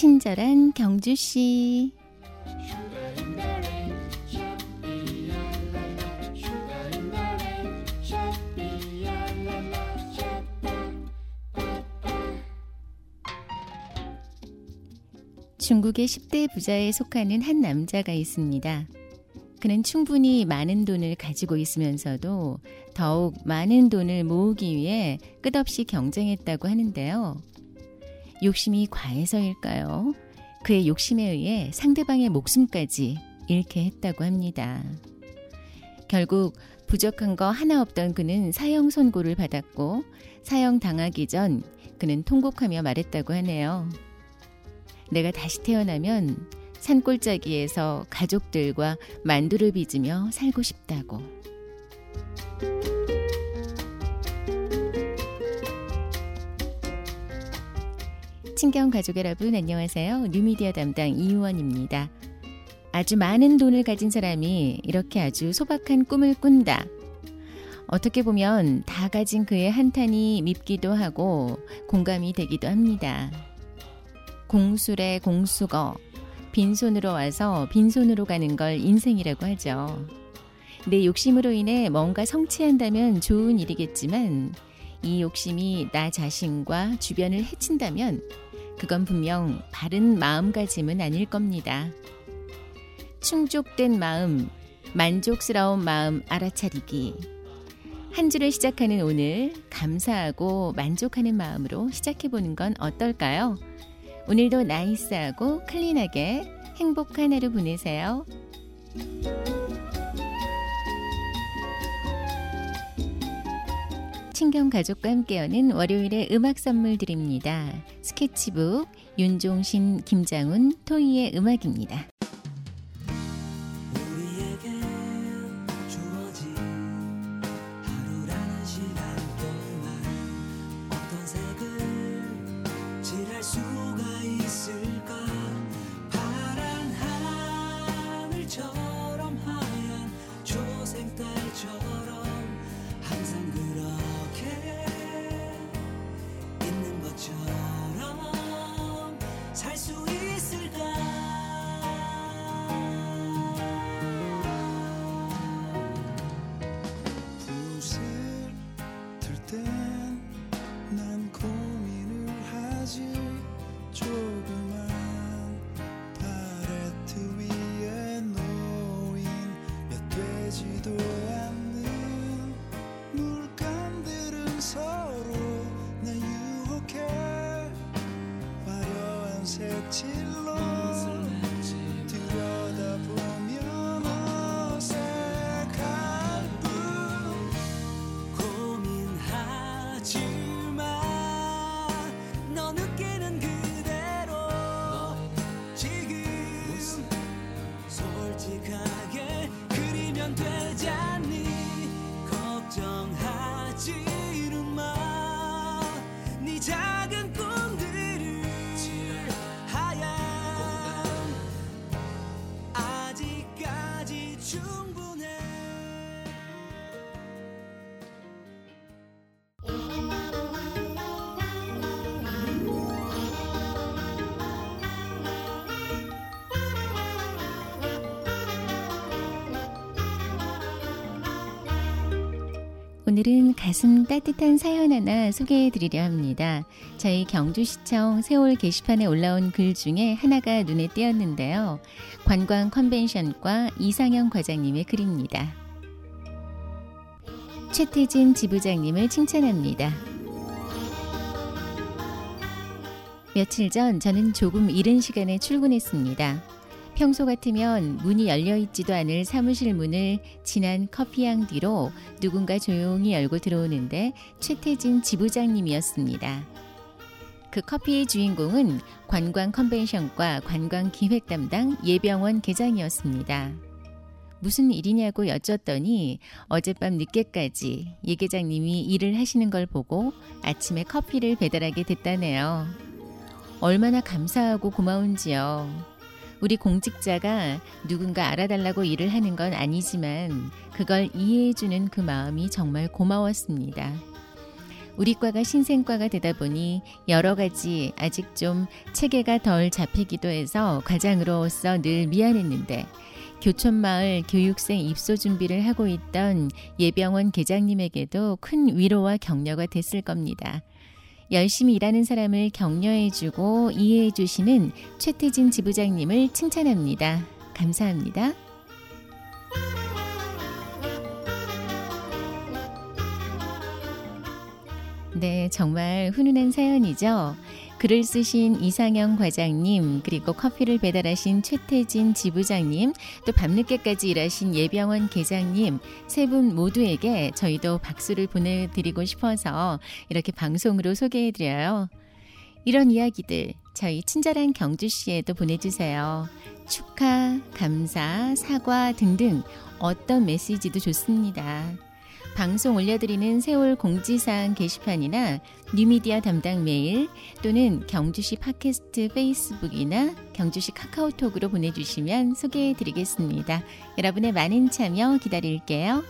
친절한 경주 씨. 중국의 10대 부자에 속하는 한 남자가 있습니다. 그는 충분히 많은 돈을 가지고 있으면서도 더욱 많은 돈을 모으기 위해 끝없이 경쟁했다고 하는데요. 욕심이 과해서일까요? 그의 욕심에 의해 상대방의 목숨까지 잃게 했다고 합니다. 결국 부족한 거 하나 없던 그는 사형 선고를 받았고 사형 당하기 전 그는 통곡하며 말했다고 하네요. 내가 다시 태어나면 산골짜기에서 가족들과 만두를 빚으며 살고 싶다고. 친경 가족 여러분 안녕하세요. 뉴미디어 담당 이유원입니다. 아주 많은 돈을 가진 사람이 이렇게 아주 소박한 꿈을 꾼다. 어떻게 보면 다 가진 그의 한탄이 밉기도 하고 공감이 되기도 합니다. 공술의 공수거, 빈손으로 와서 빈손으로 가는 걸 인생이라고 하죠. 내 욕심으로 인해 뭔가 성취한다면 좋은 일이겠지만 이 욕심이 나 자신과 주변을 해친다면 그건 분명 바른 마음가짐은 아닐 겁니다. 충족된 마음, 만족스러운 마음 알아차리기. 한 주를 시작하는 오늘 감사하고 만족하는 마음으로 시작해 보는 건 어떨까요? 오늘도 나이스하고 클린하게 행복한 하루 보내세요. 친경 가족과 함께 여는 월요일에 음악 선물 드립니다. 스케치북 윤종신, 김장훈, 토이의 음악입니다. 손색질로 들여다보면 어색할 뿐 고민하지 충분 오늘은 가슴 따뜻한 사연 하나 소개해 드리려 합니다. 저희 경주시청 세월 게시판에 올라온 글 중에 하나가 눈에 띄었는데요. 관광 컨벤션과 이상영 과장님의 글입니다. 최태진 지부장님을 칭찬합니다. 며칠 전 저는 조금 이른 시간에 출근했습니다. 평소 같으면 문이 열려 있지도 않을 사무실 문을 진한 커피향 뒤로 누군가 조용히 열고 들어오는데 최태진 지부장님이었습니다. 그 커피의 주인공은 관광 컨벤션과 관광 기획 담당 예병원 계장이었습니다. 무슨 일이냐고 여쭸더니 어젯밤 늦게까지 예 계장님이 일을 하시는 걸 보고 아침에 커피를 배달하게 됐다네요. 얼마나 감사하고 고마운지요. 우리 공직자가 누군가 알아달라고 일을 하는 건 아니지만 그걸 이해해주는 그 마음이 정말 고마웠습니다. 우리 과가 신생과가 되다 보니 여러 가지 아직 좀 체계가 덜 잡히기도 해서 과장으로서 늘 미안했는데 교촌마을 교육생 입소 준비를 하고 있던 예병원 계장님에게도 큰 위로와 격려가 됐을 겁니다. 열심히 일하는 사람을 격려해주고 이해해주시는 최태진 지부장님을 칭찬합니다. 감사합니다. 네, 정말 훈훈한 사연이죠. 글을 쓰신 이상영 과장님, 그리고 커피를 배달하신 최태진 지부장님, 또 밤늦게까지 일하신 예병원 계장님, 세 분 모두에게 저희도 박수를 보내드리고 싶어서 이렇게 방송으로 소개해드려요. 이런 이야기들 저희 친절한 경주시에도 보내주세요. 축하, 감사, 사과 등등 어떤 메시지도 좋습니다. 방송 올려드리는 세월 공지사항 게시판이나 뉴미디어 담당 메일 또는 경주시 팟캐스트 페이스북이나 경주시 카카오톡으로 보내주시면 소개해드리겠습니다. 여러분의 많은 참여 기다릴게요.